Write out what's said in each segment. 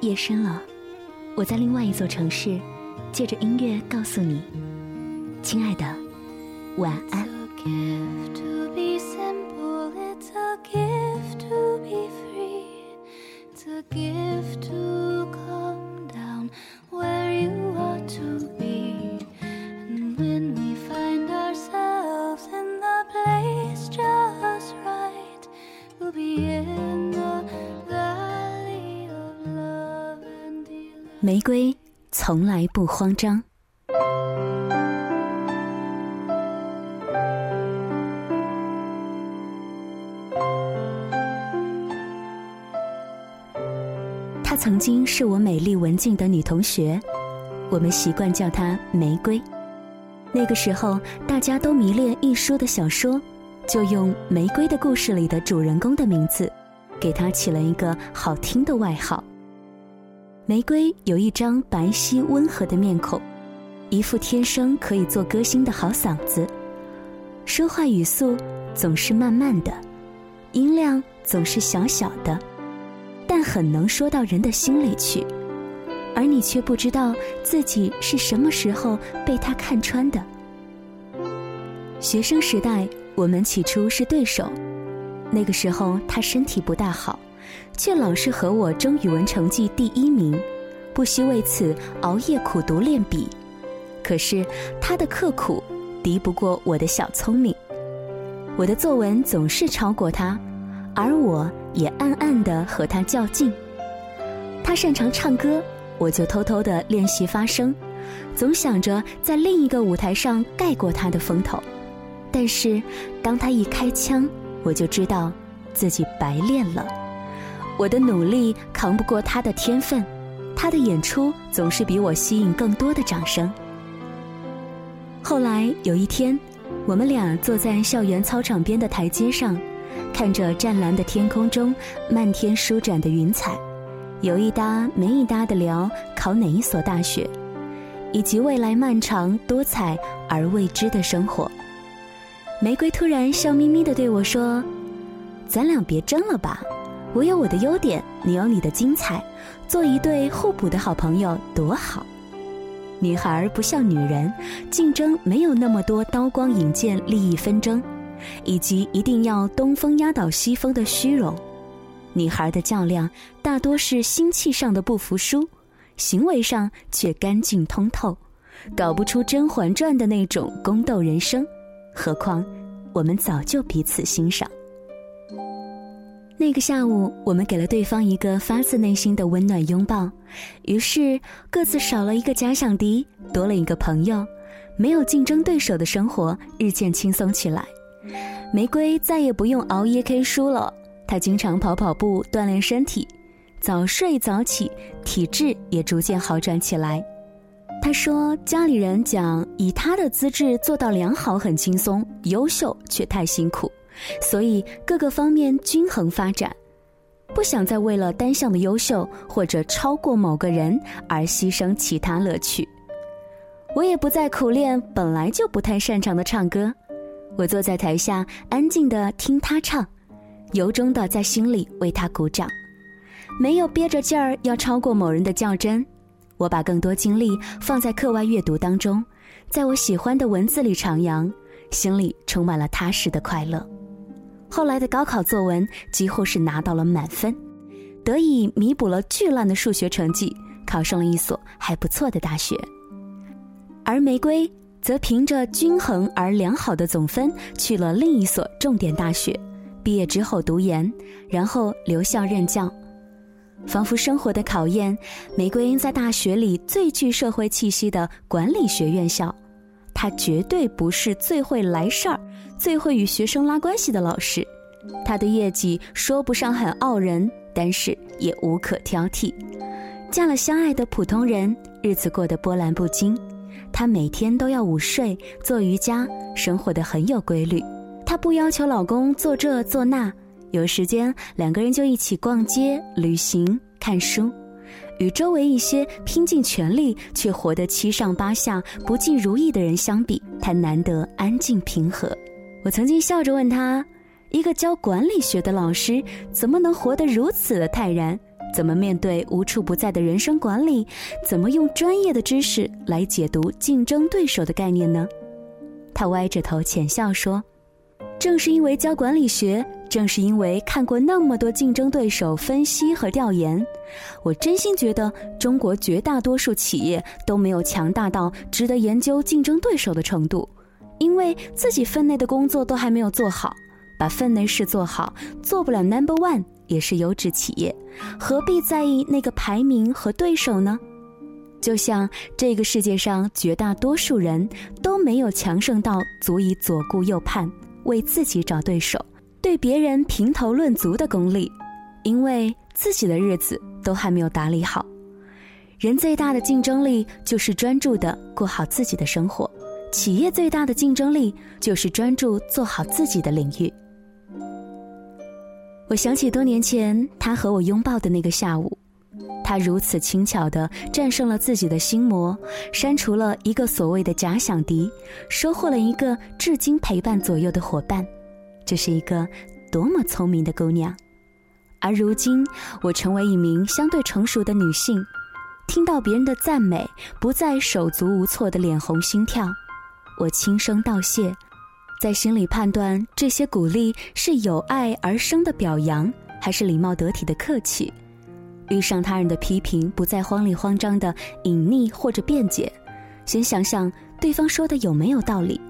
夜深了，我在另外一座城市，借着音乐告诉你，亲爱的，晚安。瑰从来不慌张。她曾经是我美丽文静的女同学，我们习惯叫她玫瑰。那个时候，大家都迷恋一书的小说，就用《玫瑰的故事》里的主人公的名字，给她起了一个好听的外号。玫瑰有一张白皙温和的面孔，一副天生可以做歌星的好嗓子，说话语速总是慢慢的，音量总是小小的，但很能说到人的心里去，而你却不知道自己是什么时候被他看穿的。学生时代，我们起初是对手，那个时候他身体不大好。却老是和我争语文成绩第一名，不惜为此熬夜苦读练笔。可是他的刻苦敌不过我的小聪明，我的作文总是超过他，而我也暗暗地和他较劲。他擅长唱歌，我就偷偷地练习发声，总想着在另一个舞台上盖过他的风头。但是当他一开腔，我就知道自己白练了。我的努力扛不过他的天分，他的演出总是比我吸引更多的掌声。后来有一天，我们俩坐在校园操场边的台阶上，看着湛蓝的天空中漫天舒展的云彩，有一搭没一搭的聊考哪一所大学，以及未来漫长多彩而未知的生活。玫瑰突然笑眯眯地对我说：“咱俩别争了吧。”我有我的优点，你有你的精彩，做一对互补的好朋友多好。女孩不像女人，竞争没有那么多刀光引剑、利益纷争，以及一定要东风压倒西风的虚荣。女孩的较量大多是心气上的不服输，行为上却干净通透，搞不出《甄嬛传》的那种宫斗人生。何况，我们早就彼此欣赏。那个下午，我们给了对方一个发自内心的温暖拥抱，于是各自少了一个假想敌，多了一个朋友，没有竞争对手的生活日渐轻松起来。玫瑰再也不用熬夜 K 书了，她经常跑跑步锻炼身体，早睡早起，体质也逐渐好转起来。她说，家里人讲以她的资质做到良好很轻松，优秀却太辛苦。所以各个方面均衡发展，不想再为了单项的优秀或者超过某个人而牺牲其他乐趣。我也不再苦练本来就不太擅长的唱歌，我坐在台下安静的听他唱，由衷的在心里为他鼓掌，没有憋着劲儿要超过某人的较真。我把更多精力放在课外阅读当中，在我喜欢的文字里徜徉，心里充满了踏实的快乐。后来的高考作文几乎是拿到了满分，得以弥补了巨烂的数学成绩，考上了一所还不错的大学。而玫瑰则凭着均衡而良好的总分去了另一所重点大学，毕业之后读研，然后留校任教。仿佛生活的考验，玫瑰在大学里最具社会气息的管理学院校。它绝对不是最会来事儿、最会与学生拉关系的老师，他的业绩说不上很傲人，但是也无可挑剔。嫁了相爱的普通人，日子过得波澜不惊。她每天都要午睡、做瑜伽，生活的很有规律。她不要求老公做这做那，有时间两个人就一起逛街、旅行、看书。与周围一些拼尽全力却活得七上八下、不尽如意的人相比，他难得安静平和。我曾经笑着问他：“一个教管理学的老师，怎么能活得如此的泰然？怎么面对无处不在的人生管理，怎么用专业的知识来解读竞争对手的概念呢？他歪着头浅笑说：“正是因为教管理学，正是因为看过那么多竞争对手分析和调研，我真心觉得中国绝大多数企业都没有强大到值得研究竞争对手的程度，因为自己分内的工作都还没有做好。”把分内事做好，做不了 number one 也是优质企业，何必在意那个排名和对手呢？就像这个世界上绝大多数人都没有强盛到足以左顾右盼，为自己找对手，对别人评头论足的功力，因为自己的日子都还没有打理好。人最大的竞争力就是专注的过好自己的生活，企业最大的竞争力就是专注做好自己的领域。我想起多年前他和我拥抱的那个下午，他如此轻巧地战胜了自己的心魔，删除了一个所谓的假想敌，收获了一个至今陪伴左右的伙伴。这是一个多么聪明的姑娘！而如今，我成为一名相对成熟的女性，听到别人的赞美，不再手足无措的脸红心跳，我轻声道谢。在心里判断这些鼓励是有爱而生的表扬，还是礼貌得体的客气；遇上他人的批评，不再慌里慌张的隐匿或者辩解，先想想对方说的有没有道理，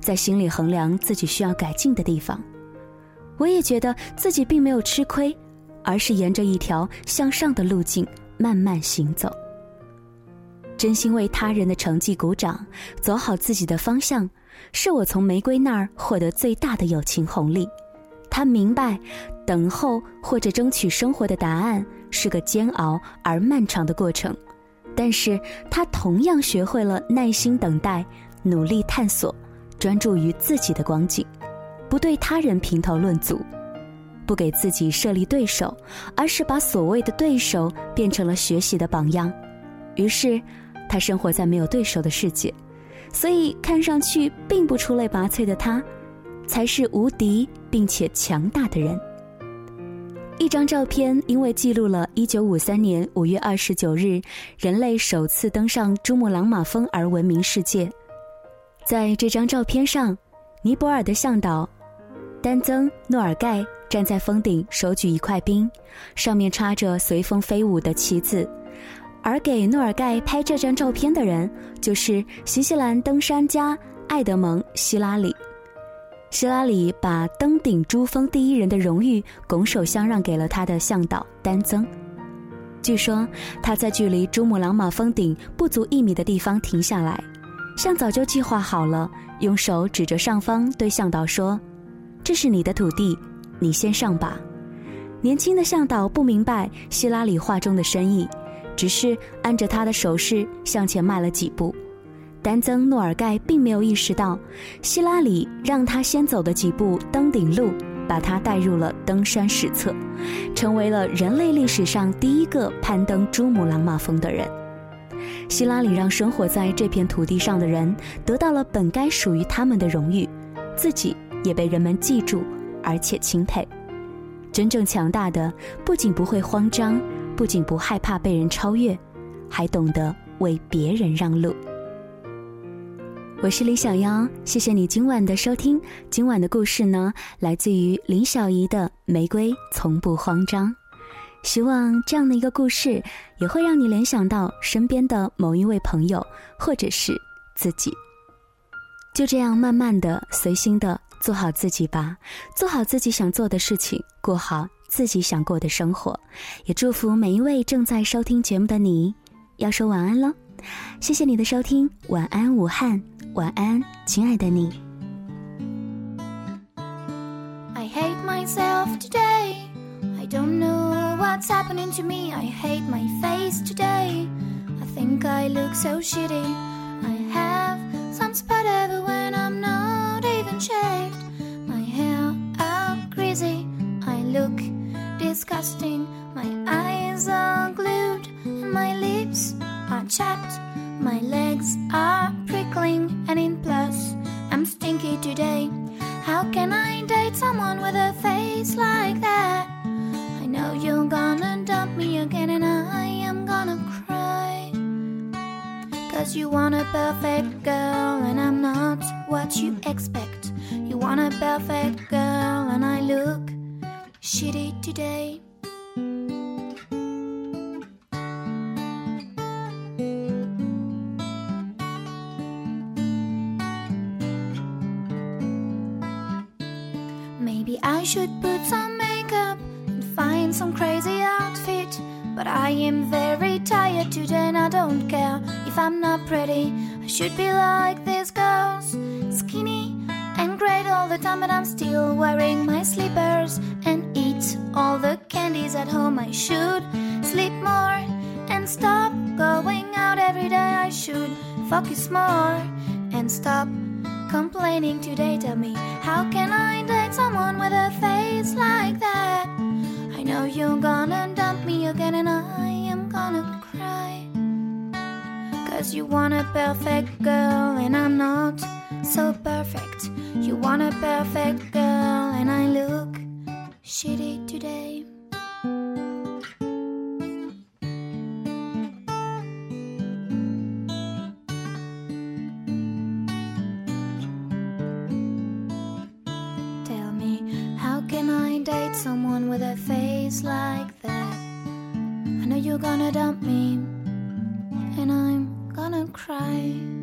在心里衡量自己需要改进的地方。我也觉得自己并没有吃亏，而是沿着一条向上的路径慢慢行走。真心为他人的成绩鼓掌，走好自己的方向。是我从玫瑰那儿获得最大的友情红利。他明白，等候或者争取生活的答案是个煎熬而漫长的过程，但是他同样学会了耐心等待、努力探索、专注于自己的光景，不对他人评头论足，不给自己设立对手，而是把所谓的对手变成了学习的榜样。于是，他生活在没有对手的世界。所以，看上去并不出类拔萃的他，才是无敌并且强大的人。一张照片因为记录了1953年5月29日人类首次登上珠穆朗玛峰而闻名世界。在这张照片上，尼泊尔的向导丹增诺尔盖站在峰顶，手举一块冰，上面插着随风飞舞的旗子。而给诺尔盖拍这张照片的人，就是新西兰登山家艾德蒙·希拉里。希拉里把登顶珠峰第一人的荣誉拱手相让给了他的向导丹增。据说他在距离珠穆朗玛峰顶不足一米的地方停下来，像早就计划好了，用手指着上方对向导说：“这是你的土地，你先上吧。”年轻的向导不明白希拉里话中的深意。只是按着他的手势向前迈了几步，丹增诺尔盖并没有意识到，希拉里让他先走的几步登顶路，把他带入了登山史册，成为了人类历史上第一个攀登珠穆朗玛峰的人。希拉里让生活在这片土地上的人得到了本该属于他们的荣誉，自己也被人们记住，而且钦佩。真正强大的不仅不会慌张。不仅不害怕被人超越，还懂得为别人让路。我是李小妖，谢谢你今晚的收听。今晚的故事呢，来自于林小怡的《玫瑰从不慌张》。希望这样的一个故事，也会让你联想到身边的某一位朋友，或者是自己。就这样，慢慢的、随心的做好自己吧，做好自己想做的事情，过好。自己想过的生活，也祝福每一位正在收听节目的你。要说晚安喽，谢谢你的收听，晚安武汉，晚安亲爱的你。I hate myself today. I don't know what's happening to me. I hate my face today. I think I look so shitty. I have some spot everywhere when I'm not even shaved. My hair all crazy. I look My eyes are glued, and my lips are chapped. My legs are prickling, and in plus, I'm stinky today. How can I date someone with a face like that? I know you're gonna dump me again, and I am gonna cry. Cause you want a perfect girl, and I'm not what you expect. You want a perfect girl, and I look shitty today. But I am very tired today and I don't care if I'm not pretty. I should be like these girls, skinny and great all the time, but I'm still wearing my slippers and eat all the candies at home. I should sleep more and stop going out every day. I should focus more and stop complaining today. Tell me, how can I date someone with a face like that? I know you're gonna Cause you want a perfect girl, and I'm not so perfect. You want a perfect girl, and I look shitty today. Tell me, how can I date someone with a face like that? I know you're gonna dump me, cry.